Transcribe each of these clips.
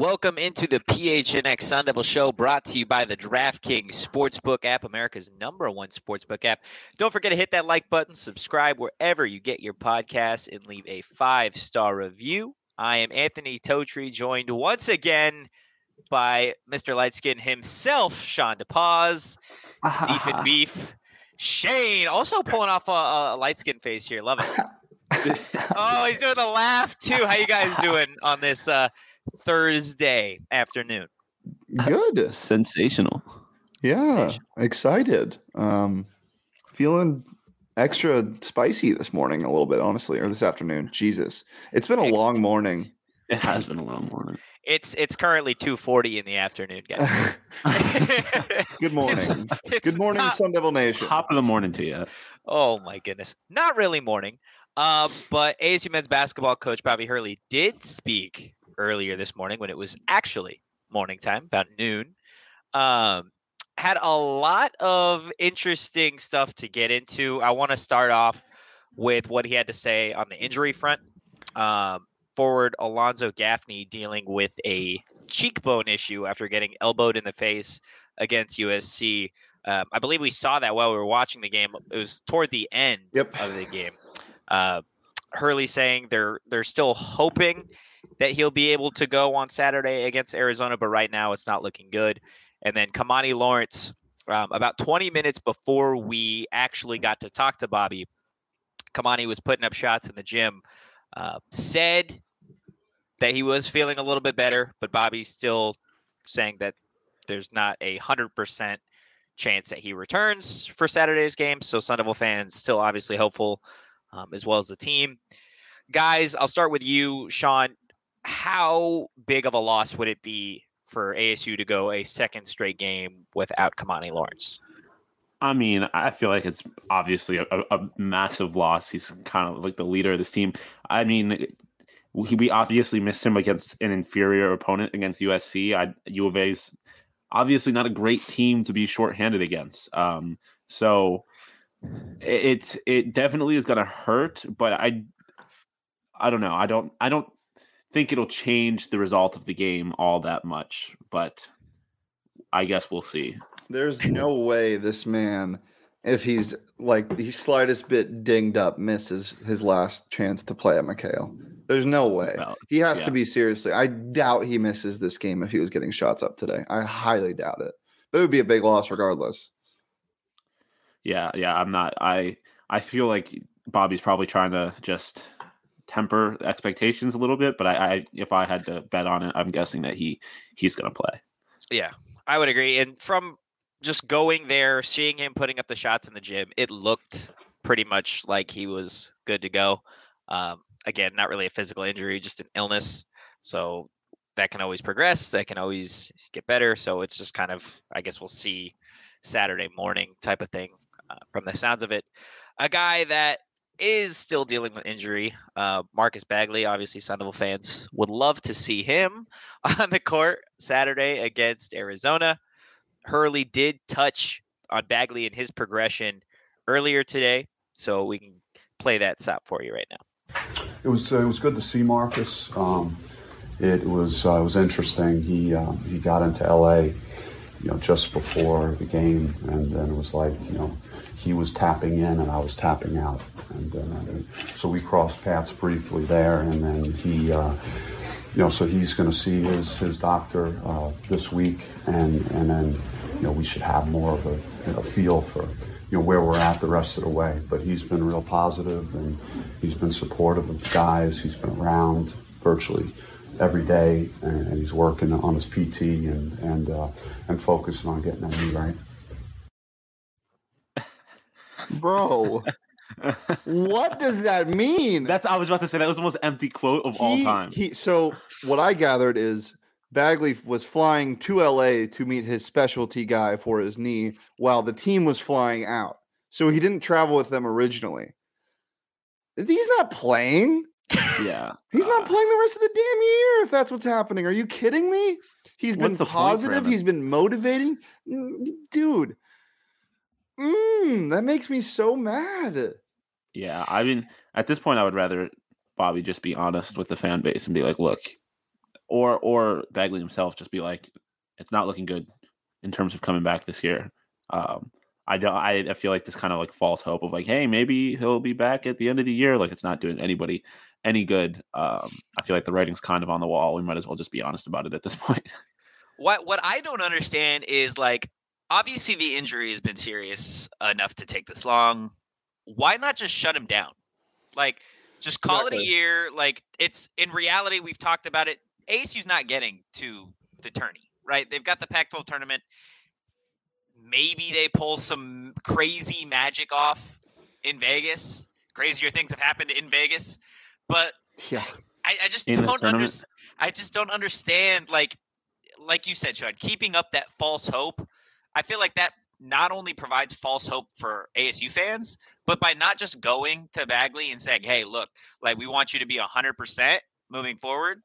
Welcome into the PHNX Sun Devil Show brought to you by the DraftKings Sportsbook app, America's number one sportsbook app. Don't forget to hit that like button, subscribe wherever you get your podcasts, and leave a five star review. I am Anthony Totri, joined once again by Mr. Lightskin himself, Sean DePaz, Deef and Beef, Shane, also pulling off a, a light skin face here. Love it. oh, he's doing the laugh too. How you guys doing on this uh, Thursday afternoon? Good. Sensational. Yeah. Sensation. Excited. Um feeling extra spicy this morning a little bit, honestly, or this afternoon. Jesus. It's been a Extra long morning. It has been a long morning. It's it's currently two forty in the afternoon, guys. Good morning. It's- it's Good morning, not- Sun Devil Nation. Top of the morning to you. Oh my goodness. Not really morning. Uh, but ASU men's basketball coach Bobby Hurley did speak earlier this morning when it was actually morning time, about noon. Um, had a lot of interesting stuff to get into. I want to start off with what he had to say on the injury front. Um, forward Alonzo Gaffney dealing with a cheekbone issue after getting elbowed in the face against USC. Um, I believe we saw that while we were watching the game. It was toward the end Yep. of the game. Uh, Hurley saying they're they're still hoping that he'll be able to go on Saturday against Arizona, but right now it's not looking good. And then Kimani Lawrence, um, about 20 minutes before we actually got to talk to Bobby, Kimani was putting up shots in the gym. Uh, said that he was feeling a little bit better, but Bobby's still saying that there's not a hundred percent chance that he returns for Saturday's game. So Sun Devil fans still obviously hopeful, um, as well as the team. Guys, I'll start with you, Sean. How big of a loss would it be for ASU to go a second straight game without Kimani Lawrence? I mean, I feel like it's obviously a, a, massive loss. He's kind of like the leader of this team. I mean, we, we obviously missed him against an inferior opponent against USC. I, U of A's obviously not a great team to be shorthanded against. Um, so it it definitely is going to hurt, but I I don't know. I don't I don't think it'll change the result of the game all that much, but I guess we'll see. There's no way this man, if he's like the slightest bit dinged up, misses his last chance to play at McKale. There's no way. Well, He has yeah. to be seriously. I doubt he misses this game if he was getting shots up today. I highly doubt it. But it would be a big loss regardless. Yeah, yeah, I'm not. I I feel like Bobby's probably trying to just temper expectations a little bit, but I, I if I had to bet on it, I'm guessing that he he's going to play. Yeah, I would agree. And from just going there, seeing him putting up the shots in the gym, it looked pretty much like he was good to go. Um, again, not really a physical injury, just an illness. So that can always progress. That can always get better. So it's just kind of, I guess we'll see Saturday morning type of thing uh, from the sounds of it. A guy that is still dealing with injury, uh, Marcus Bagley. Obviously, Sun fans would love to see him on the court Saturday against Arizona. Hurley did touch on Bagley in his progression earlier today, so we can play that stop for you right now. It was uh, it was good to see Marcus. Um, it was uh, it was interesting. He um, he got into LA, you know, just before the game, and then it was like you know he was tapping in and I was tapping out, and uh, so we crossed paths briefly there, and then he. Uh, you know, so he's going to see his his doctor uh, this week, and and then you know we should have more of a, feel for you know where we're at the rest of the way. But he's been real positive, and he's been supportive of the guys. He's been around virtually every day, and, and he's working on his PT and and uh, and focusing on getting that knee right. Bro, what does that mean? That's I was about to say that was the most empty quote of all time. He, so what I gathered is Bagley was flying to LA to meet his specialty guy for his knee while the team was flying out. So he didn't travel with them originally. He's not playing. yeah, He's not Uh, playing the rest of the damn year if that's what's happening. Are you kidding me? He's been What's the point for positive. He's been motivating. Dude. Mm, that makes me so mad. Yeah, I mean, at this point, I would rather Bobby just be honest with the fan base and be like, "Look, or or Bagley himself just be like, it's not looking good in terms of coming back this year. Um, I don't. I, I feel like this kind of like false hope of like, hey, maybe he'll be back at the end of the year. Like it's not doing anybody any good. Um, I feel like the writing's kind of on the wall. We might as well just be honest about it at this point. What what I don't understand is like obviously the injury has been serious enough to take this long. Why not just shut him down? Like just call it a year. Like it's in reality, we've talked about it. ASU's not getting to the tourney, right? They've got the Pac-12 tournament. Maybe they pull some crazy magic off in Vegas. Crazier things have happened in Vegas, but Yeah. I, I just In don't understand. I just don't understand. Like, like you said, Sean, keeping up that false hope. I feel like that not only provides false hope for ASU fans, but by not just going to Bagley and saying, "Hey, look, like we want you to be hundred percent moving forward,"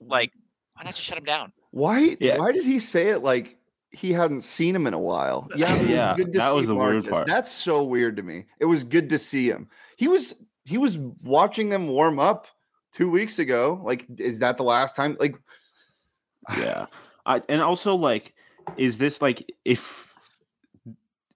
like why not just shut him down? Why? Yeah. Why did he say it like he hadn't seen him in a while? Yeah, it was Yeah, good to that see was the weird part. That's so weird to me. It was good to see him. He was he was watching them warm up two weeks ago. Like, is that the last time? Like, yeah I, and also like is this like if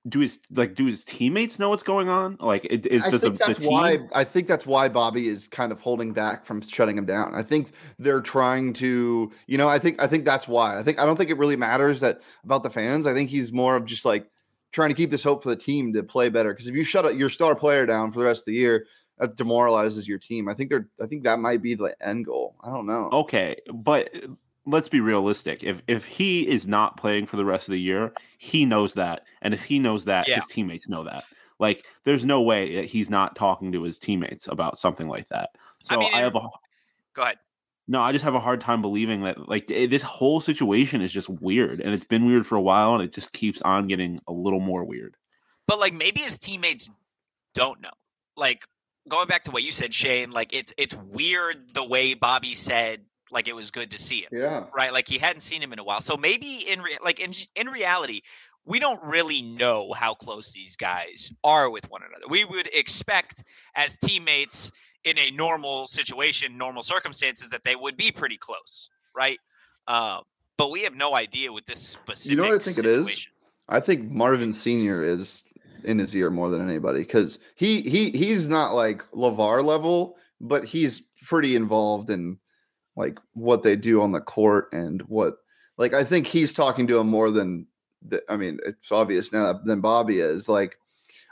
do his like do his teammates know what's going on like it is I does think the, that's the team why I think that's why Bobby is kind of holding back from shutting him down. I think they're trying to, you know, I think I think that's why. I think I don't think it really matters that about the fans. I think he's more of just like trying to keep this hope for the team to play better. Because if you shut your star player down for the rest of the year, that demoralizes your team. I think they're I think that might be the end goal. I don't know. okay but let's be realistic if if he is not playing for the rest of the year he knows that and if he knows that Yeah. his teammates know that like there's no way that he's not talking to his teammates about something like that so i, mean, have a Go ahead. no i just have a hard time believing that like this whole situation is just weird and it's been weird for a while and it just keeps on getting a little more weird But like maybe his teammates don't know. Like going back to what you said, Shane. Like it's it's weird the way Bobby said like it was good to see him. Yeah. right? Like he hadn't seen him in a while. So maybe in re- like in in reality, we don't really know how close these guys are with one another. We would expect as teammates in a normal situation, normal circumstances, that they would be pretty close, right? Um, but we have no idea with this specific. You know what I think it is? situation. I think Marvin Senior is in his ear more than anybody because he he he's not like Lavar level, but he's pretty involved in like what they do on the court and what like I think he's talking to him more than the, I mean it's obvious now than Bobby is like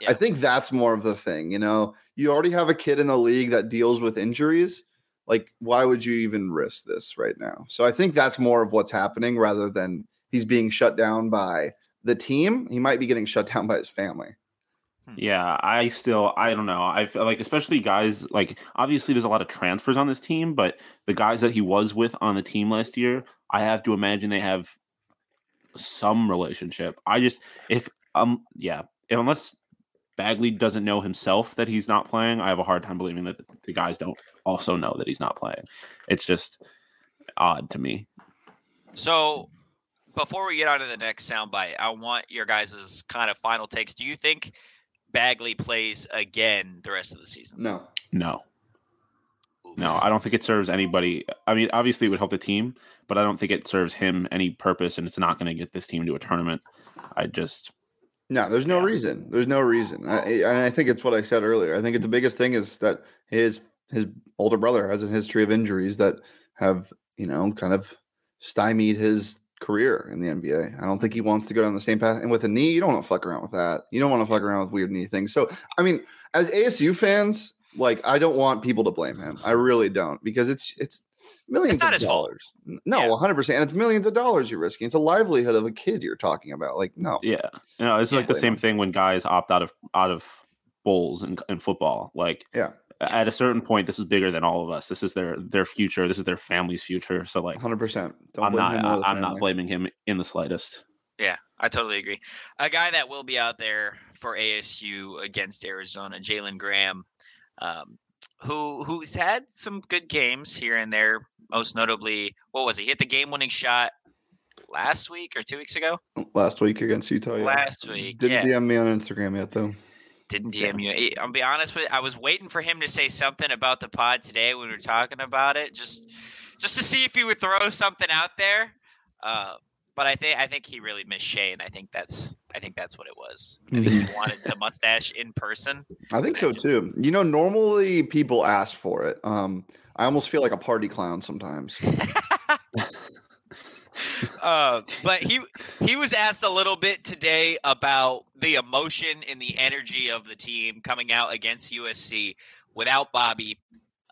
Yeah. I think that's more of the thing you know? You already have a kid in the league that deals with injuries like why would you even risk this right now? So I think that's more of what's happening rather than he's being shut down by the team. He might be getting shut down by his family Yeah, I still I don't know. I feel like especially guys like obviously there's a lot of transfers on this team, but the guys that he was with on the team last year, I have to imagine they have some relationship. I just if um yeah, if, unless Bagley doesn't know himself that he's not playing, I have a hard time believing that the guys don't also know that he's not playing. It's just odd to me. So before we get on to the next soundbite, I want your guys' kind of final takes. Do you think Bagley plays again the rest of the season? no No. Oof. No, I don't think it serves anybody. I mean, obviously it would help the team, but I don't think it serves him any purpose and it's not going to get this team to a tournament. I just No, there's no Yeah. reason. There's no reason. I, I- and I think it's what I said earlier. I think it, the biggest thing is that his his older brother has a history of injuries that have you know kind of stymied his career in the NBA. I don't think he wants to go down the same path. And with a knee, you don't want to fuck around with that. You don't want to fuck around with weird knee things. So I mean, as ASU fans, like I don't want people to blame him. I really don't because it's it's millions not of his fault. dollars. N- No, 100%. And it's millions of dollars you're risking. It's a livelihood of a kid you're talking about. Like, no. yeah, no. it's Yeah. like the same him. thing when guys opt out of out of bowls in, in football. Like Yeah. At a certain point, this is bigger than all of us. This is their their future. This is their family's future. So like, 100%. I'm not him or the I, I'm not blaming him in the slightest. Yeah, I totally agree. A guy that will be out there for ASU against Arizona, Jalen Graham, um, who who's had some good games here and there. Most notably, what was he? Hit the game-winning shot last week or two weeks ago. Last week against Utah. Yeah. Last week, Didn't yeah. DM me on Instagram yet, though. Didn't DM you. Eh, I'll be honest with you. I was waiting for him to say something about the pod today when we were talking about it. Just just to see if he would throw something out there. Uh, but I think I think he really missed Shane. I think that's I think that's what it was. I think he wanted the mustache in person. I think so too. You know, normally people ask for it. Um, I almost feel like a party clown sometimes. uh, but he he was asked a little bit today about the emotion and the energy of the team coming out against USC without Bobby,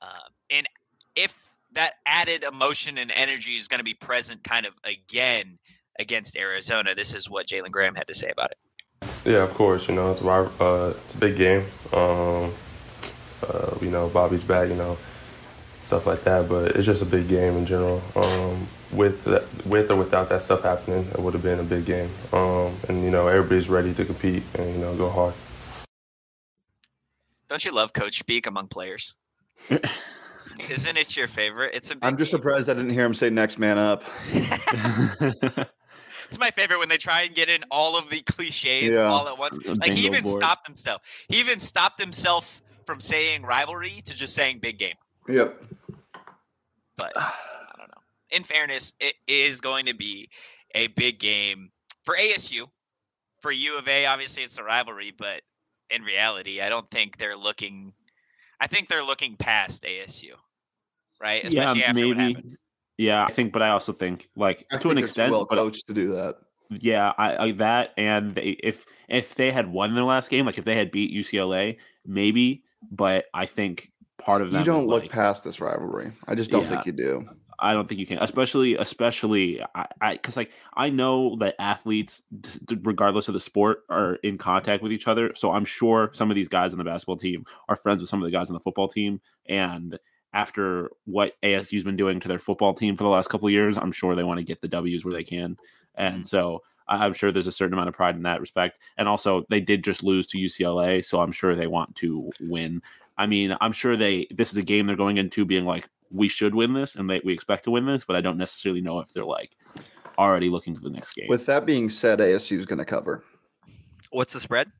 uh, and if that added emotion and energy is going to be present kind of again against Arizona. This is what Jalen Graham had to say about it. Yeah, of course. You know, it's a, uh, it's a big game. Um, uh, you know, Bobby's back. You know, stuff like that. But it's just a big game in general. Um, with that, with or without that stuff happening, it would have been a big game. Um, and you know, everybody's ready to compete and you know go hard. Don't you love coach speak among players? Isn't it your favorite? It's a. I'm just game. surprised I didn't hear him say "next man up." it's my favorite when they try and get in all of the cliches yeah. all at once. Like he even board. stopped himself. He even stopped himself from saying rivalry to just saying big game. Yep. But I don't know. In fairness, it is going to be a big game for ASU. For U of A, obviously it's a rivalry, but in reality, I don't think they're looking. I think they're looking past ASU, right? Especially yeah, maybe. Yeah, I think, but I also think like I to think an extent, well coached to do that. Yeah, I, I that and they, if if they had won their last game, like if they had beat UCLA, maybe. But I think part of that you don't look like, past this rivalry. I just don't yeah, think you do. I don't think you can, especially especially I because like I know that athletes, regardless of the sport, are in contact with each other. So I'm sure some of these guys on the basketball team are friends with some of the guys on the football team, and after what ASU's been doing to their football team for the last couple of years, I'm sure they want to get the W's where they can. And mm-hmm. so I'm sure there's a certain amount of pride in that respect. And also, they did just lose to UCLA, so I'm sure they want to win. I mean, I'm sure they this is a game they're going into being like, we should win this, and they, we expect to win this, but I don't necessarily know if they're like already looking to the next game. With that being said, ASU is going to cover. What's the spread?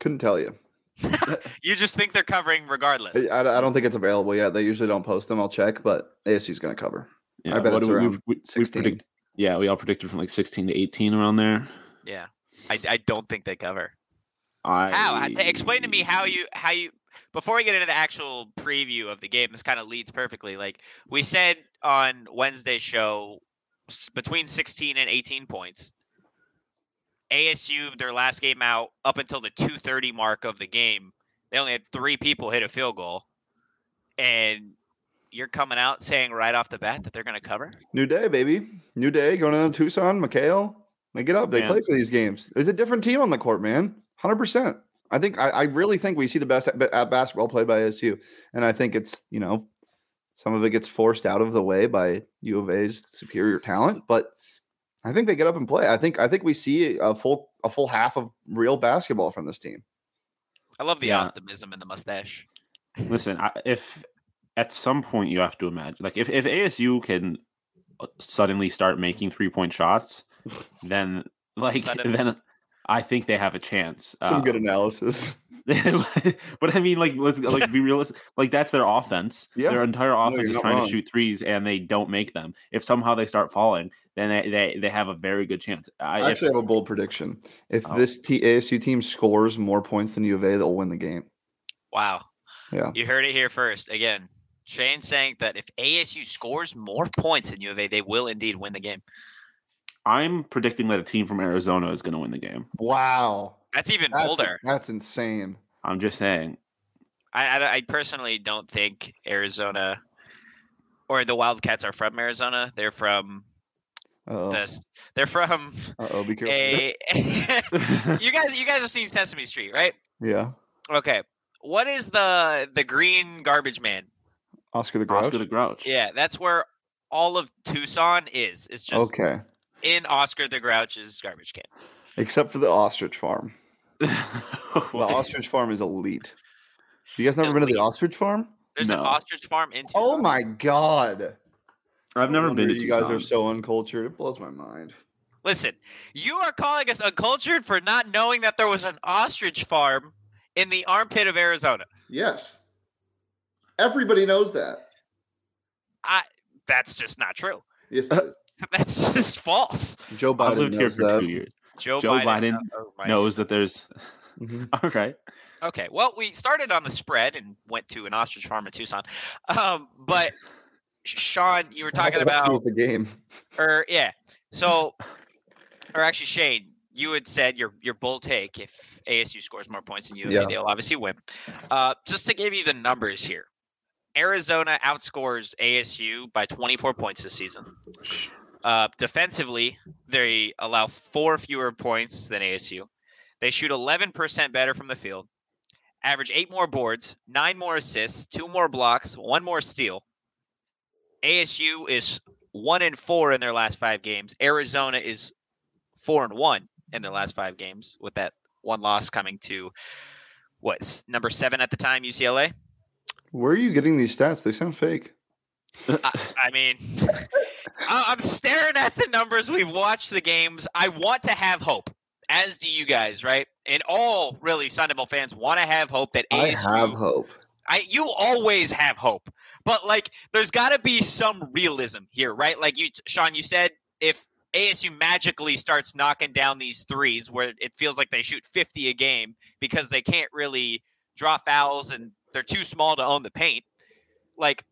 Couldn't tell you. you just think they're covering regardless. I, I, don't think it's available yet. They usually don't post them. I'll check, but ASU's going to cover. Yeah, I bet it's around we, we, 16. We predict, yeah, we all predicted from like 16 to 18 around there. Yeah, I, I don't think they cover. I, how? Explain to me how you how you before we get into the actual preview of the game. This kind of leads perfectly. Like we said on Wednesday's show, between 16 and 18 points. ASU, their last game out, up until the 2:30 mark of the game, they only had three people hit a field goal, and you're coming out saying right off the bat that they're going to cover. New day, baby. New day. Going to Tucson, McKale. They get up. They man. play for these games. It's a different team on the court, man. Hundred percent. I think I, I, really think we see the best at, at basketball played by ASU, and I think it's you know some of it gets forced out of the way by U of A's superior talent, but I think they get up and play. I think I think we see a full a full half of real basketball from this team. I love the yeah. optimism and the mustache. Listen, I, if at some point you have to imagine, like if if ASU can uh, suddenly start making three point shots, then like suddenly. then I think they have a chance. Some um, good analysis. but I mean, like, let's like be realistic. Like that's their offense. Yeah. Their entire offense no, is trying wrong. to shoot threes, and they don't make them. If somehow they start falling, then they they, they have a very good chance. I, I actually if, have a bold prediction. If oh. this T- ASU team scores more points than U of A, they'll win the game. Wow. Yeah. You heard it here first. Again, Shane saying that if ASU scores more points than U of A, they will indeed win the game. I'm predicting that a team from Arizona is going to win the game. Wow. That's even that's, bolder. That's insane. I'm just saying. I, I, I personally don't think Arizona or the Wildcats are from Arizona. They're from Uh-oh. this. They're from. oh, be careful. A, you guys, you guys have seen Sesame Street, right? Yeah. Okay. What is the the green garbage man? Oscar the Grouch. Oscar the Grouch. Yeah, that's where all of Tucson is. It's just okay in Oscar the Grouch's garbage can. Except for the ostrich farm. the ostrich farm is elite. You guys never elite. been to the ostrich farm? There's no. an ostrich farm in oh Tucson. Oh my god. I've never been to You Tucson. guys are so uncultured. It blows my mind. Listen, you are calling us uncultured for not knowing that there was an ostrich farm in the armpit of Arizona. Yes. Everybody knows that. I that's just not true. Yes, it is. That's just false. Joe I've Biden lived here knows for that. two years. Joe, Joe Biden oh, my- Knows that there's. Mhm. All right. Okay, well, we started on the spread and went to an ostrich farm in Tucson. Um, but Sean, you were talking Has nothing to do about, the game. or yeah, so, or actually, Shane, you had said your your bull take if ASU scores more points than U of A, Yeah. they'll obviously win. Uh, just to give you the numbers here, Arizona outscores ASU by 24 points this season. Uh, defensively, they allow four fewer points than ASU. They shoot 11% better from the field, average eight more boards, nine more assists, two more blocks, one more steal. ASU is one and four in their last five games. Arizona is four and one in their last five games, with that one loss coming to what's number seven at the time, UCLA. Where are you getting these stats? They sound fake. I mean, I- I'm staring at the numbers. We've watched the games. I want to have hope, as do you guys, right? And all really Sun Devil fans want to have hope that I ASU. have hope. I you always have hope, but like there's got to be some realism here, right? Like you, Sean, you said if ASU magically starts knocking down these threes, where it feels like they shoot 50 a game because they can't really draw fouls and they're too small to own the paint, like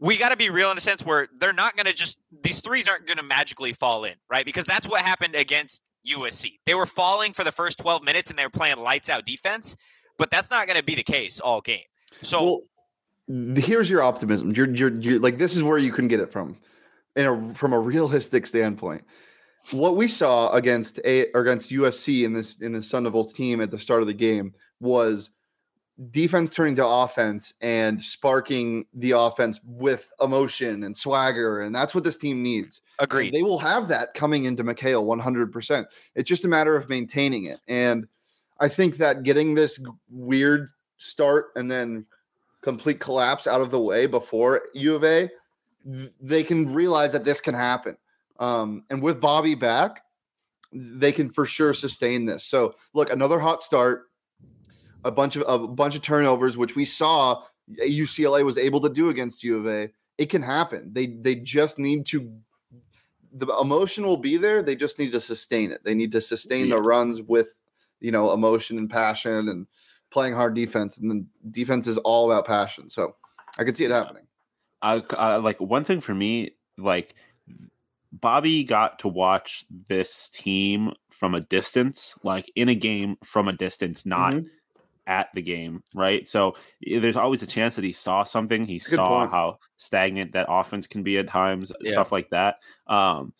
we got to be real in a sense where they're not going to just these threes aren't going to magically fall in, right? Because that's what happened against USC. They were falling for the first 12 minutes and they were playing lights out defense, but that's not going to be the case all game. So Well, here's your optimism. You're, you're, you're like this is where you can get it from, in a from a realistic standpoint. What we saw against a against USC in this in the Sun Devils team at the start of the game was defense turning to offense and sparking the offense with emotion and swagger, and that's what this team needs. And agreed. They will have that coming into McKale 100%. It's just a matter of maintaining it. And I think that getting this weird start and then complete collapse out of the way before U of A, they can realize that this can happen. Um, and with Bobby back, they can for sure sustain this. So look, another hot start, a bunch of a bunch of turnovers, which we saw UCLA was able to do against U of A. It can happen. They they just need to the emotion will be there. They just need to sustain it. They need to sustain the runs with you know emotion and passion and playing hard defense. And then defense is all about passion. So I could see it happening. I, I like one thing for me, like Bobby got to watch this team from a distance, like in a game from a distance, not Mhm. At the game, right? So there's always a chance that he saw something. He good saw point. how stagnant that offense can be at times, Yeah. stuff like that. Um,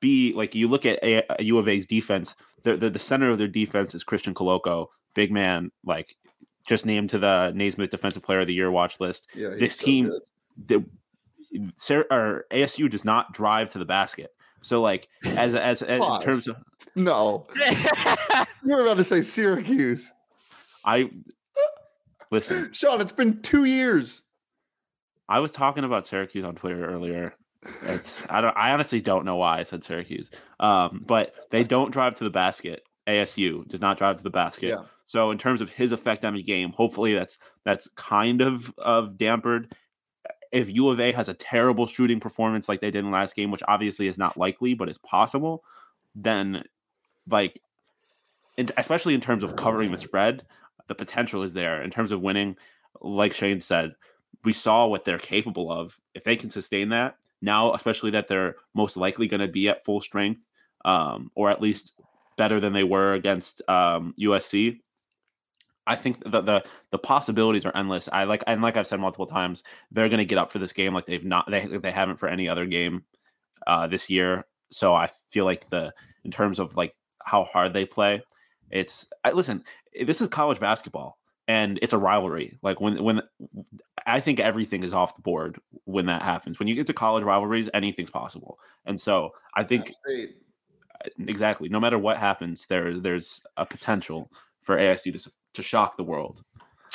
B, like you look at a, a U of A's defense, the, the the center of their defense is Christian Koloko, big man, like just named to the Naismith Defensive Player of the Year watch list Yeah, this so team the or ASU does not drive to the basket. So like as as, as in terms of No, you were about to say Syracuse. I listen, Sean, it's been two years. I was talking about Syracuse on Twitter earlier. It's I don't I honestly don't know why I said Syracuse. Um, but they don't drive to the basket. ASU does not drive to the basket. Yeah. So in terms of his effect on the game, hopefully that's that's kind of of dampered. If U of A has a terrible shooting performance like they did in last game, which obviously is not likely, but is possible, then like, especially in terms of covering the spread, the potential is there. In terms of winning, like Shane said, we saw what they're capable of. If they can sustain that now, especially that they're most likely going to be at full strength, um, or at least better than they were against um, USC. I think the, the the possibilities are endless. I like and like I've said multiple times, they're going to get up for this game like they've not they they haven't for any other game uh, this year. So I feel like the in terms of like how hard they play, it's I, listen. This is college basketball and it's a rivalry. Like when when I think everything is off the board when that happens. When you get to college rivalries, anything's possible. And so I think exactly no matter what happens, there there's a potential for ASU to to shock the world.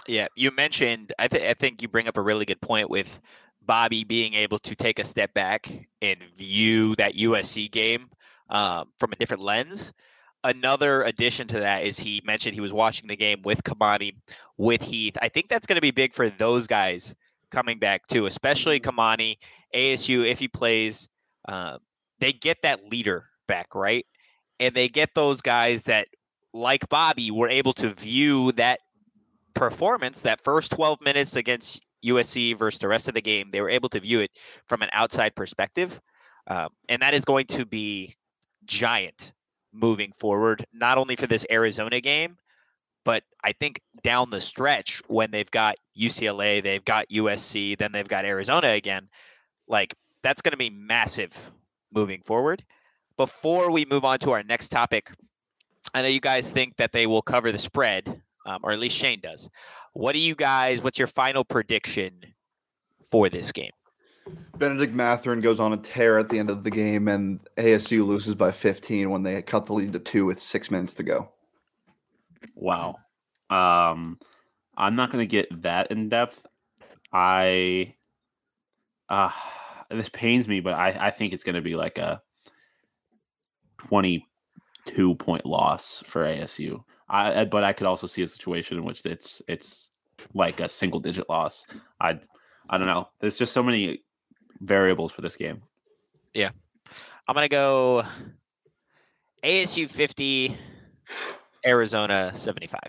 Yeah, you mentioned. I, th- I think you bring up a really good point with Bobby being able to take a step back and view that USC game um, from a different lens. Another addition to that is he mentioned he was watching the game with Kimani, with Heath. I think that's going to be big for those guys coming back too, especially Kimani ASU, if he plays, uh, they get that leader back, right? And they get those guys that, like Bobby, were able to view that performance, that first 12 minutes against USC versus the rest of the game. They were able to view it from an outside perspective. Um, and that is going to be giant moving forward, not only for this Arizona game, but I think down the stretch when they've got UCLA, they've got USC, then they've got Arizona again, like that's going to be massive moving forward. Before we move on to our next topic, I know you guys think that they will cover the spread, um, or at least Shane does. What do you guys? What's your final prediction for this game? Benedict Mathurin goes on a tear at the end of the game, and ASU loses by 15 when they cut the lead to two with six minutes to go. Wow. Um, I'm not going to get that in depth. I, uh, this pains me, but I, I think it's going to be like a 22 point loss for ASU. I, but I could also see a situation in which it's it's like a single digit loss. I, I don't know. There's just so many variables for this game. Yeah, I'm gonna go ASU 50, Arizona 75.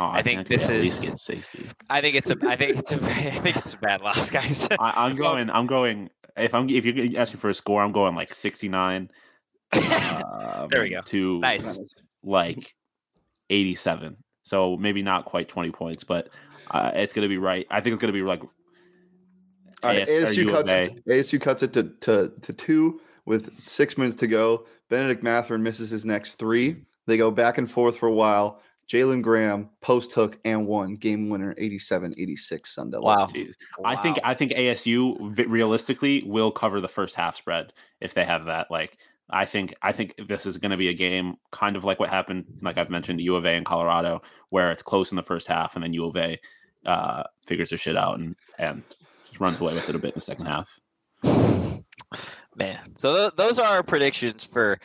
Oh, I think this is- I think it's a. I think it's a. I think it's a bad loss, guys. I, I'm going. I'm going. If I'm if you're asking for a score, I'm going like 69. Um, There we go. To Nice. like 87. So maybe not quite 20 points, but uh, it's going to be right. I think it's going to be like right, AS ASU cuts U of A. it, ASU cuts it to, to to two with six minutes to go. Benedict Mathurin misses his next three. They go back and forth for a while. Jalen Graham post hook and one game winner 87-86 Sun Devils. Wow. I think I think ASU realistically will cover the first half spread if they have that. Like I think I think this is going to be a game kind of like what happened, like I've mentioned, U of A in Colorado, where it's close in the first half and then U of A uh, figures their shit out and and just runs away with it a bit in the second half. Man, so th- those are our predictions for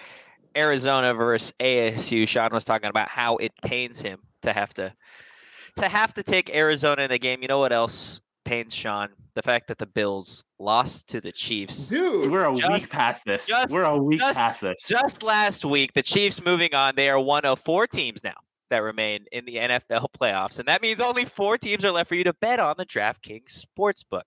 Arizona versus ASU. Sean was talking about how it pains him to have to to have to take Arizona in the game. You know what else pains Sean? The fact that the Bills lost to the Chiefs. Dude, We're a Just- week past this. just- We're a week just- past this. Just last week, the Chiefs moving on. They are one of four teams now that remain in the NFL playoffs. And that means only four teams are left for you to bet on the DraftKings Sportsbook,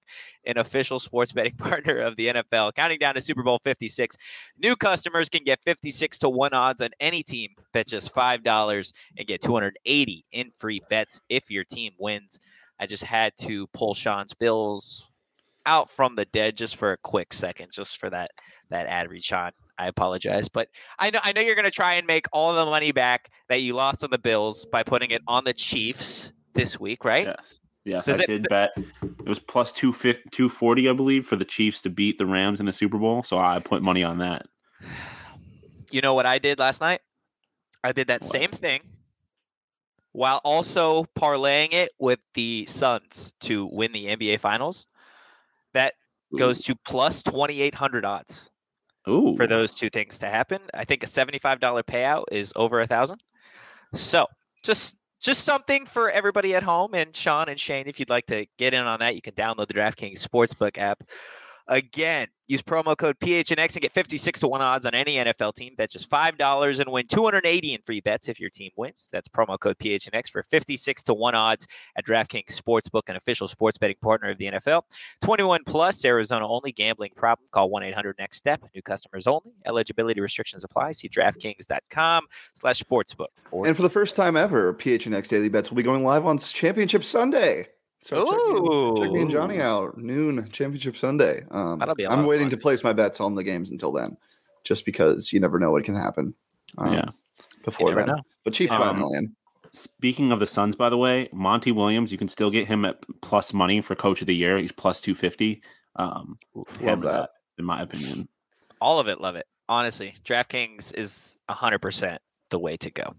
an official sports betting partner of the NFL. Counting down to Super Bowl 56, new customers can get 56 to 1 odds on any team. Bet just $5 and get 280 in free bets if your team wins. I just had to pull Sean's Bills out from the dead just for a quick second, just for that that ad read, Sean. I apologize, but I know I know you're going to try and make all the money back that you lost on the Bills by putting it on the Chiefs this week, right? Yes. Yes, Does I it- did bet. It was plus 250 240, I believe, for the Chiefs to beat the Rams in the Super Bowl. So I put money on that. You know what I did last night? I did that What? same thing while also parlaying it with the Suns to win the NBA Finals. That goes to plus 2,800 odds Ooh. for those two things to happen. I think a $75 payout is over a thousand. So just just something for everybody at home and Sean and Shane, if you'd like to get in on that, you can download the DraftKings Sportsbook app. Again, use promo code PHNX and get 56 to 1 odds on any NFL team. Bet just $5 and win 280 in free bets if your team wins. That's promo code PHNX for 56 to 1 odds at DraftKings Sportsbook, an official sports betting partner of the NFL. 21 plus, Arizona only. Gambling problem? Call 1 800 Next Step. New customers only. Eligibility restrictions apply. See DraftKings.com slash sportsbook. And for the first time ever, PHNX Daily Bets will be going live on Championship Sunday. So check me, check me and Johnny out noon Championship Sunday. Um, That'll be I'm waiting to place my bets on the games until then, just because you never know what can happen. Um, Yeah. Before never then, know. but Chiefs by a Um, million. Speaking of the Suns, by the way, Monty Williams, you can still get him at plus money for Coach of the Year. He's plus 250. Um, hammer that. in my opinion. All of it, love it. Honestly, DraftKings is 100% the way to go.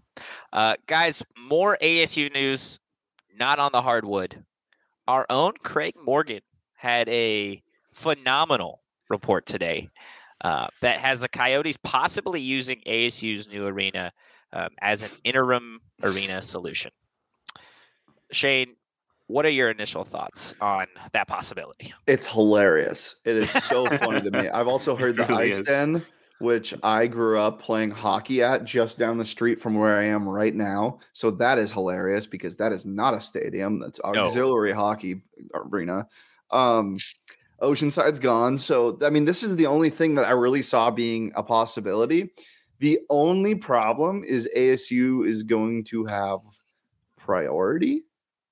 Uh, guys, more ASU news, not on the hardwood. Our own Craig Morgan had a phenomenal report today uh, that has the Coyotes possibly using ASU's new arena um, as an interim arena solution. Shane, what are your initial thoughts on that possibility? It's hilarious. It is so funny to me. I've also heard the really Ice is. Den, which I grew up playing hockey at just down the street from where I am right now. So that is hilarious because that is not a stadium. That's auxiliary hockey arena. Um, Oceanside's gone. So I mean, this is the only thing that I really saw being a possibility. The only problem is ASU is going to have priority.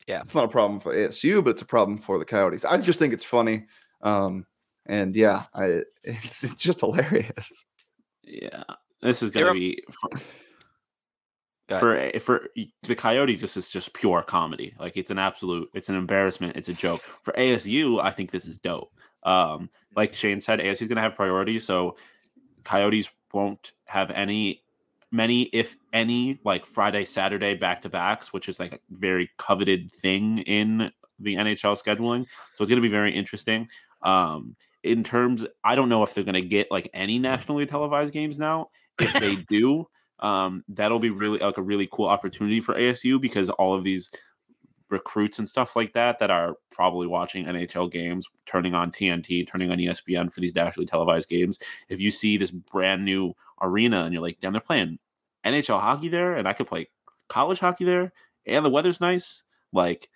Yeah. It's not a problem for ASU, but it's a problem for the Coyotes. I just think it's funny. Um, and yeah, I it's, it's just hilarious. Yeah, this is gonna rem- be for, Go for for the Coyote. This is just pure comedy. Like it's an absolute, it's an embarrassment. It's a joke. For ASU, I think this is dope. Um, like Shane said, ASU is gonna have priority, so Coyotes won't have any, many, if any, like Friday, Saturday back to backs, which is like a very coveted thing in the NHL scheduling. So it's gonna be very interesting. Um, in terms, I don't know if they're gonna get like any nationally televised games now. If they do, um, that'll be really like a really cool opportunity for ASU because all of these recruits and stuff like that that are probably watching NHL games, turning on TNT, turning on ESPN for these nationally televised games. If you see this brand new arena and you're like, damn, they're playing NHL hockey there, and I could play college hockey there, and the weather's nice, like.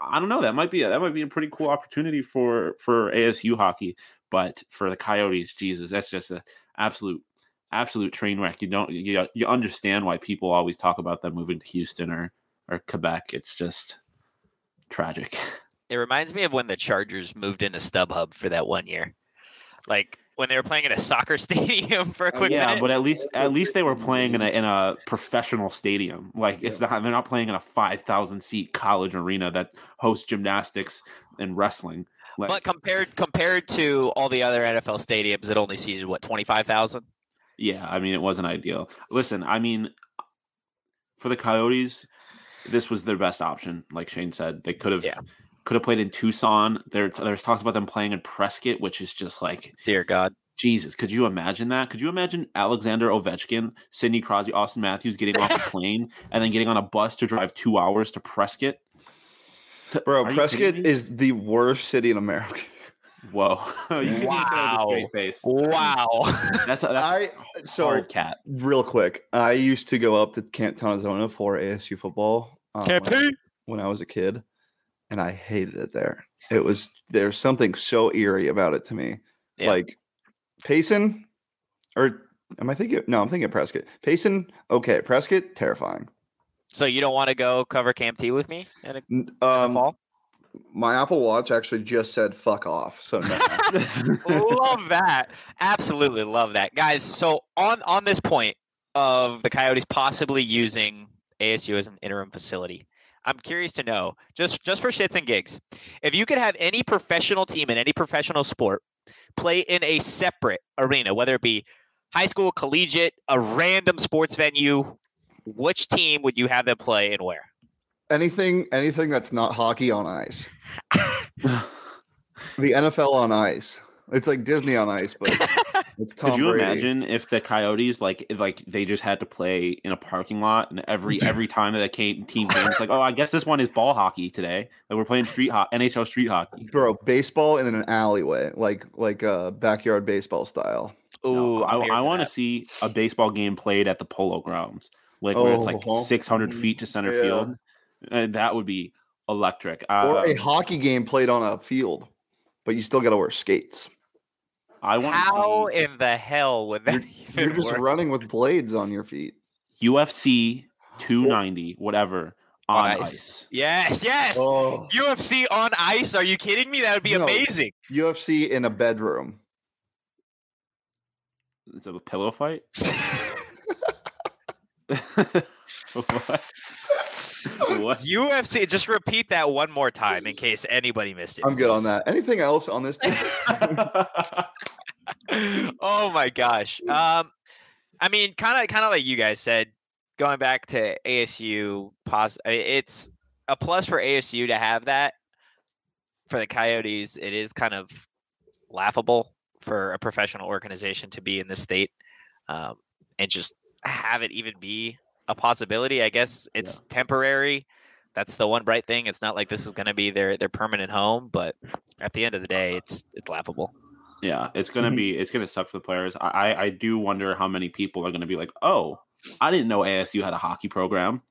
I don't know. That might be a, that might be a pretty cool opportunity for for ASU hockey, but for the Coyotes, Jesus, that's just a absolute absolute train wreck. You don't you, you understand why people always talk about them moving to Houston or or Quebec. It's just tragic. It reminds me of when the Chargers moved into StubHub for that one year, like when they were playing in a soccer stadium for a quick yeah, minute. but at least at least they were playing in a in a professional stadium. Like it's not they're not playing in a five thousand seat college arena that hosts gymnastics and wrestling. Like, But compared compared to all the other NFL stadiums, it only seated what twenty five thousand. Yeah, I mean it wasn't ideal. Listen, I mean for the Coyotes, this was their best option. Like Shane said, they could have Yeah. Could have played in Tucson. There, there's talks about them playing in Prescott, which is just like Dear God, Jesus. Could you imagine that? Could you imagine Alexander Ovechkin, Sidney Crosby, Auston Matthews getting off a plane and then getting on a bus to drive two hours to Prescott? T- Bro, Prescott is the worst city in America. whoa. you can just say that with a Wow. face. wow. That's a, that's I a so hard cat. real quick. I used to go up to Camp Tontozona for ASU football um, when, I, when I was a kid, and I hated it there. It was there's something so eerie about it to me. Yeah. Like Payson, or am I thinking? No, I'm thinking Prescott. Payson, okay. Prescott, terrifying. So you don't want to go cover Camp T with me in, a, in Um, fall? my Apple Watch actually just said "fuck off." So no. love that. Absolutely love that, guys. So on on this point of the Coyotes possibly using ASU as an interim facility, I'm curious to know just just for shits and gigs, if you could have any professional team in any professional sport play in a separate arena, whether it be high school, collegiate, a random sports venue, which team would you have them play and where? anything, anything that's not hockey on ice. The NFL on ice. It's like Disney on ice, but it's Tom Could you Brady. imagine if the Coyotes like if, like they just had to play in a parking lot and every every time that came, team came, it's like oh I guess this one is ball hockey today. Like we're playing street ho- NHL street hockey. bro? Baseball in an alleyway, like like uh, backyard baseball style. Oh, No, I'm I, I want to see a baseball game played at the Polo Grounds, like where it's like Oh, 600 mm, feet to center yeah. field. Uh, that would be electric. Uh, or a hockey game played on a field, but you still got to wear skates. I want How to see in the hell would that even You're just work? running with blades on your feet. UFC 290, whatever, on Ice. ice. Yes, yes. Oh, UFC on ice? Are you kidding me? That would be No. amazing. UFC in a bedroom. Is it a pillow fight? what? what? UFC. Just repeat that one more time in case anybody missed it. I'm good on that. Anything else on this? oh my gosh. Um, I mean, kind of, kind of like you guys said, going back to ASU. Pos- it's a plus for ASU to have that. For the Coyotes, it is kind of laughable for a professional organization to be in this state, um, and just have it even be a possibility. I guess it's temporary, that's the one bright thing. It's not like this is going to be their their permanent home, but at the end of the day, it's it's laughable. Yeah, it's gonna Mhm. be it's gonna suck for the players. I I do wonder how many people are gonna be like, oh, I didn't know ASU had a hockey program.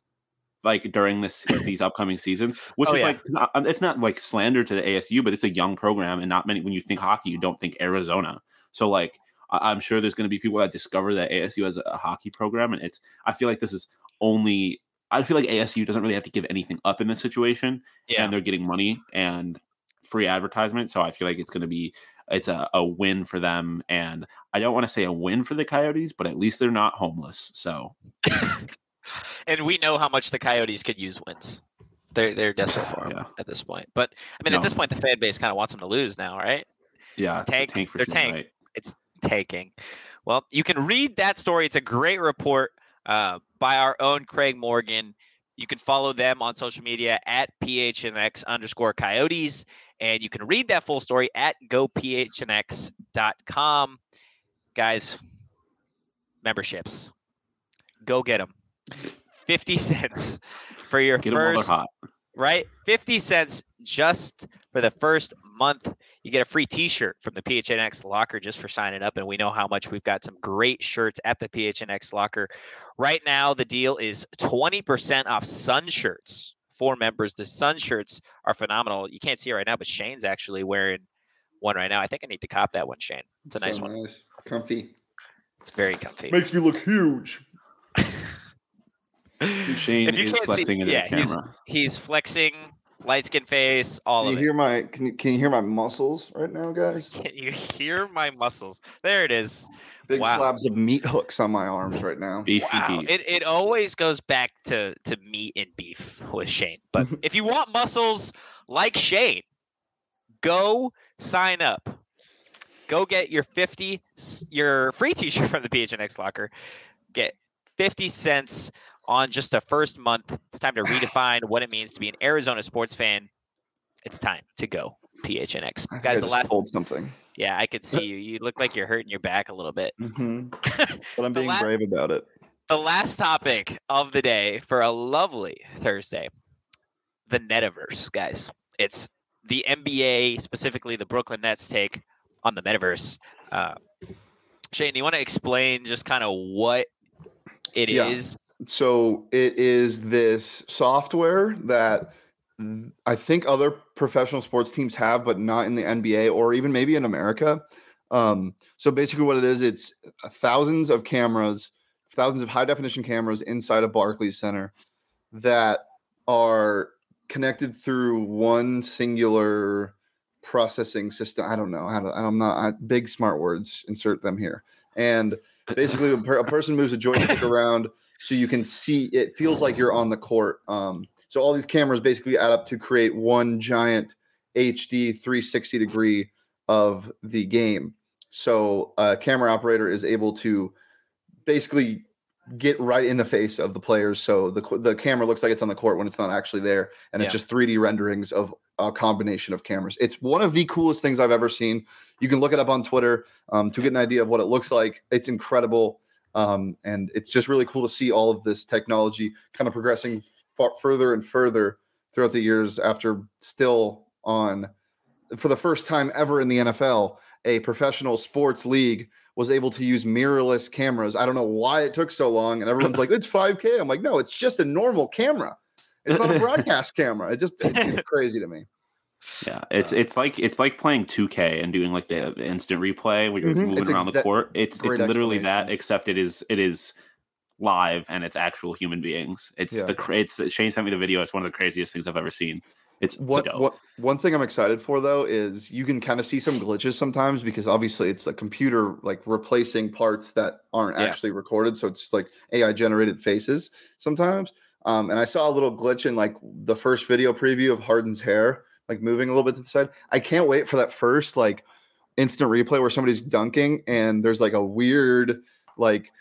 Like during this these upcoming seasons, which Oh, is yeah. like not- it's not like slander to the ASU, but it's a young program, and not many. When you think hockey, you don't think Arizona. So like, I- I'm sure there's going to be people that discover that ASU has a, a hockey program, and it's. I feel like this is only. I feel like ASU doesn't really have to give anything up in this situation, Yeah, and they're getting money and free advertisement. So I feel like it's going to be it's a, a win for them. And I don't want to say a win for the Coyotes, but at least they're not homeless. So and we know how much the Coyotes could use wins. They're they're desperate for 'em Yeah. at this point. But I mean, No. at this point, the fan base kind of wants them to lose now, right? yeah, it's Tank- tank for they're sure, tank. right? taking. Well, you can read that story. It's a great report uh, by our own Craig Morgan. You can follow them on social media at PHNX underscore coyotes. And you can read that full story at gophnx.com. Guys, memberships, go get them. 50 cents for your Get them while they're first hot. right? 50 cents just for the first month. You get a free t-shirt from the PHNX locker just for signing up. And we know how much we've got some great shirts at the PHNX locker. Right now, the deal is 20% off sun shirts for members. The sun shirts are phenomenal. You can't see it right now, but Shane's actually wearing one right now. I think I need to cop that one, Shane. It's a nice one. nice. Comfy. It's very comfy. Makes me look huge. Shane If you is can't see- flexing into yeah, the he's- camera. He's flexing, light skin face, all Can of you it. hear my can you, can you hear my muscles right now, guys? Can you hear my muscles? There it is. Big Wow. slabs of meat hooks on my arms right now. Beefy Wow. beef. It, it always goes back to, to meat and beef with Shane. But if you want muscles like Shane, go sign up. Go get your 50 your free t-shirt from the PHNX locker. Get 50 cents on just the first month. It's time to redefine what it means to be an Arizona sports fan. It's time to go PHNX. I Guys, I the last pulled something. yeah, I could see you. You look like you're hurting your back a little bit. hmm But I'm being brave about it. the last topic of the day for a lovely Thursday the metaverse, guys. It's the NBA, specifically the Brooklyn Nets take on the Metaverse. Uh, Shane, do you want to explain just kind of what it is? Yeah. So it is this software that th- I think other professional sports teams have, but not in the NBA or even maybe in America. Um, so basically, what it is, it's uh, thousands of cameras, thousands of high definition cameras inside of Barclays Center that are connected through one singular processing system. I don't know. I don't, I'm not I, big smart words. Insert them here. And basically, a, per, a person moves a joystick around so you can see. It feels like you're on the court. Um, so all these cameras basically add up to create one giant HD 360 degree of the game. So a camera operator is able to basically get right in the face of the players. So the the camera looks like it's on the court when it's not actually there, and it's just 3D renderings of a combination of cameras. It's one of the coolest things I've ever seen. You can look it up on Twitter um, to get an idea of what it looks like. It's incredible, um, and it's just really cool to see all of this technology kind of progressing far, further and further throughout the years. After still on, for the first time ever in the NFL, a professional sports league was able to use mirrorless cameras. I don't know why it took so long, and everyone's like, "It's 5K." I'm like, "No, it's just a normal camera. It's not a broadcast camera." It just it's crazy to me. Yeah, it's Uh, it's like it's like playing 2K and doing like the instant replay where you're Mhm, moving it's around ex- the court. It's it's literally that, except it is it is live and it's actual human beings. It's Yeah. the cra- it's Shane sent me the video. It's one of the craziest things I've ever seen. It's What, dope. what one thing I'm excited for though is you can kind of see some glitches sometimes because obviously it's a computer like replacing parts that aren't Yeah. actually recorded, so it's like AI generated faces sometimes. Um, and I saw a little glitch in like the first video preview of Harden's hair, like moving a little bit to the side. I can't wait for that first like instant replay where somebody's dunking and there's like a weird like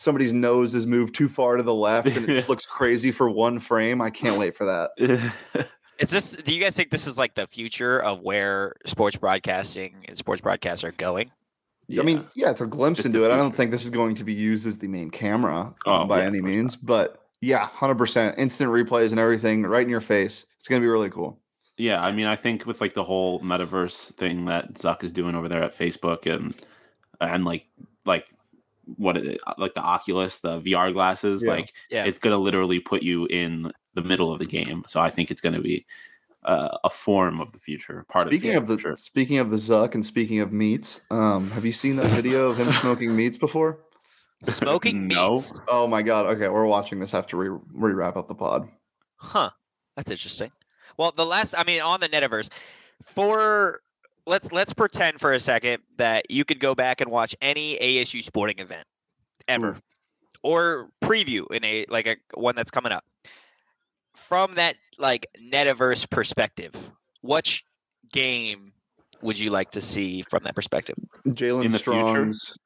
somebody's nose is moved too far to the left and it just looks crazy for one frame. I can't wait for that. Is this? Do you guys think this is like the future of where sports broadcasting and sports broadcasts are going? Yeah. I mean, yeah, it's a glimpse It's into it. I don't think this is going to be used as the main camera Oh, um, by yeah, any of course means, but Yeah, hundred percent. Instant replays and everything right in your face. It's gonna be really cool. Yeah, I mean, I think with like the whole metaverse thing that Zuck is doing over there at Facebook and and like like what it, like the Oculus, the VR glasses, Yeah. like Yeah. it's gonna literally put you in the middle of the game. So I think it's gonna be uh, a form of the future, part Speaking of of the the speaking of the Zuck and speaking of meats, um, have you seen that video of him smoking meats before? Smoking No. meats. Oh my god. Okay, we're watching this after we re wrap up the pod. Huh. That's interesting. Well, the last I mean on the Netaverse for let's let's pretend for a second that you could go back and watch any ASU sporting event ever or preview in a like a one that's coming up. From that like Netaverse perspective, which game would you like to see from that perspective? Jaelen In the future? Strong's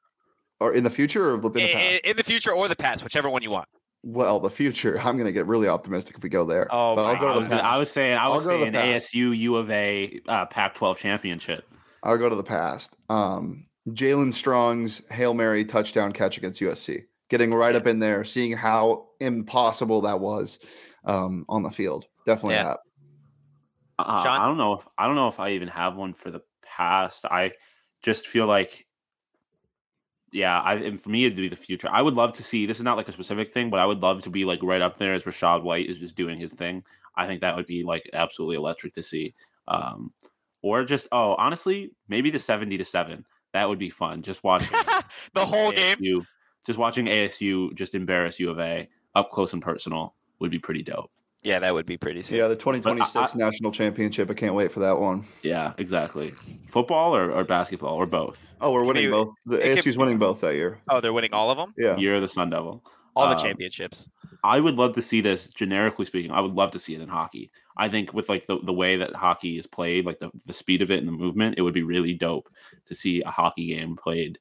or in the future or in the In, in the future or the past, whichever one you want. Well, the future. I'm gonna get really optimistic if we go there. Oh But my I'll go I to was, the gonna- I was saying, I I'll was go saying. ASU U of A uh, Pac-12 championship. I'll go to the past. Um, Jaelen Strong's Hail Mary touchdown catch against USC, getting right up in there, seeing how impossible that was um, on the field. Definitely Yeah. that. Uh, Sean? I don't know. If, I don't know if I even have one for the past. I just feel like, yeah. I and for me it'd be the future. I would love to see. This is not like a specific thing, but I would love to be like right up there as Rachaad White is just doing his thing. I think that would be like absolutely electric to see. Um, or just oh, honestly, maybe the seventy to seven. That would be fun. Just watching the whole game. ASU, just watching ASU just embarrass U of A up close and personal would be pretty dope. Yeah, that would be pretty sick. Yeah, the 2026 I- national championship. I can't wait for that one. Yeah, exactly. Football or, or basketball or both. Oh, we're winning be- both. The it could ASU's winning both that year. Oh, they're winning all of them? Yeah. Year of the Sun Devil. All the Um, championships. I would love to see this generically speaking. I would love to see it in hockey. I think with like the, the way that hockey is played, like the, the speed of it and the movement, it would be really dope to see a hockey game played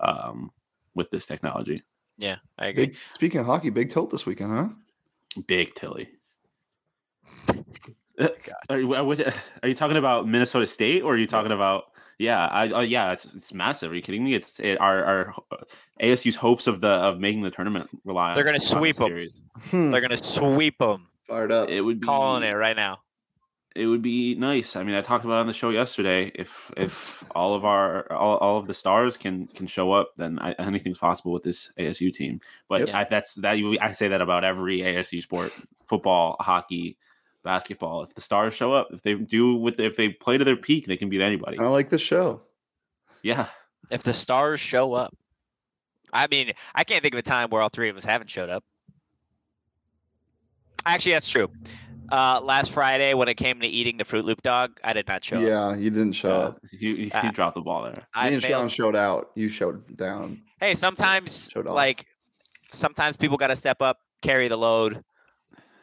um, with this technology. Yeah, I agree. Big, speaking of hockey, big tilt this weekend, huh? Big Tilly. Are you, are you talking about Minnesota State or are you talking about? Yeah, I, uh, yeah, it's, it's massive. Are you kidding me? It's it, our our ASU's hopes of the of making the tournament rely. They're gonna on sweep this 'em. series. Hmm, They're gonna sweep them. Fired up. It would be Calling it right now. it would be nice. I mean, I talked about it on the show yesterday. If if all of our all, all of the stars can can show up, then I, anything's possible with this ASU team. But Yep. I, that's that. you- I say that about every ASU sport: football, hockey, basketball. If the stars show up, if they do with if they play to their peak, they can beat anybody. I like this show. Yeah, If the stars show up. I mean, I can't think of a time where all three of us haven't showed up. Actually, that's true. Uh, last Friday, when it came to eating the Fruit Loop dog, I did not show up. Yeah, you didn't show yeah. up. You, you, you dropped the ball there. I Me and Sean showed out. You showed down. Hey, sometimes Showed off. like sometimes people got to step up, carry the load.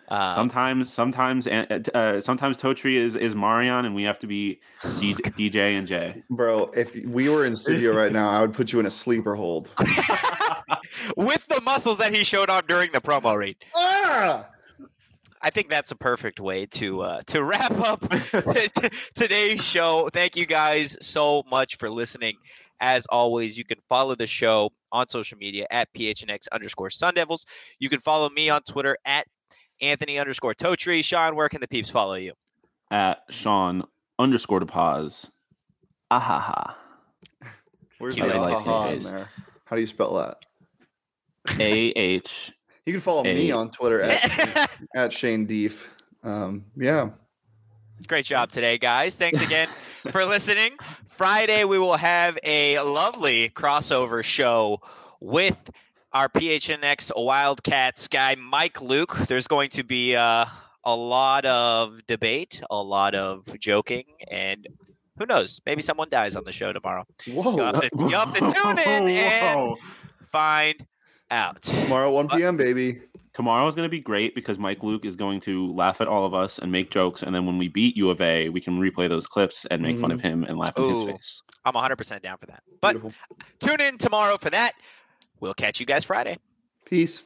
Uh, sometimes, sometimes, and uh, sometimes Totri is is Marion, and we have to be D, DJ and Jay. Bro, if we were in studio right now, I would put you in a sleeper hold. with the muscles that he showed on during the promo read. Ah! I think that's a perfect way to uh, to wrap up t- today's show. Thank you guys so much for listening. As always, you can follow the show on social media at PHNX underscore Sun Devils. You can follow me on Twitter at Anthony underscore Totri. Sean, where can the peeps follow you? At Sean underscore to pause. Ahaha. Where's Keep the it aha in there? How do you spell that? A H. You can follow me on Twitter at, at Shane Deef. Um, yeah. Great job today, guys. Thanks again for listening. Friday, we will have a lovely crossover show with our PHNX Wildcats guy, Mike Luke. There's going to be uh, a lot of debate, a lot of joking, and who knows? Maybe someone dies on the show tomorrow. Whoa. You'll have to, you'll have to tune in and find out. Tomorrow, 1 p.m., baby. Tomorrow is going to be great because Mike Luke is going to laugh at all of us and make jokes. And then when we beat U of A, we can replay those clips and make fun of him and laugh in his face. I'm 100% down for that. But Beautiful. tune in tomorrow for that. We'll catch you guys Friday. Peace.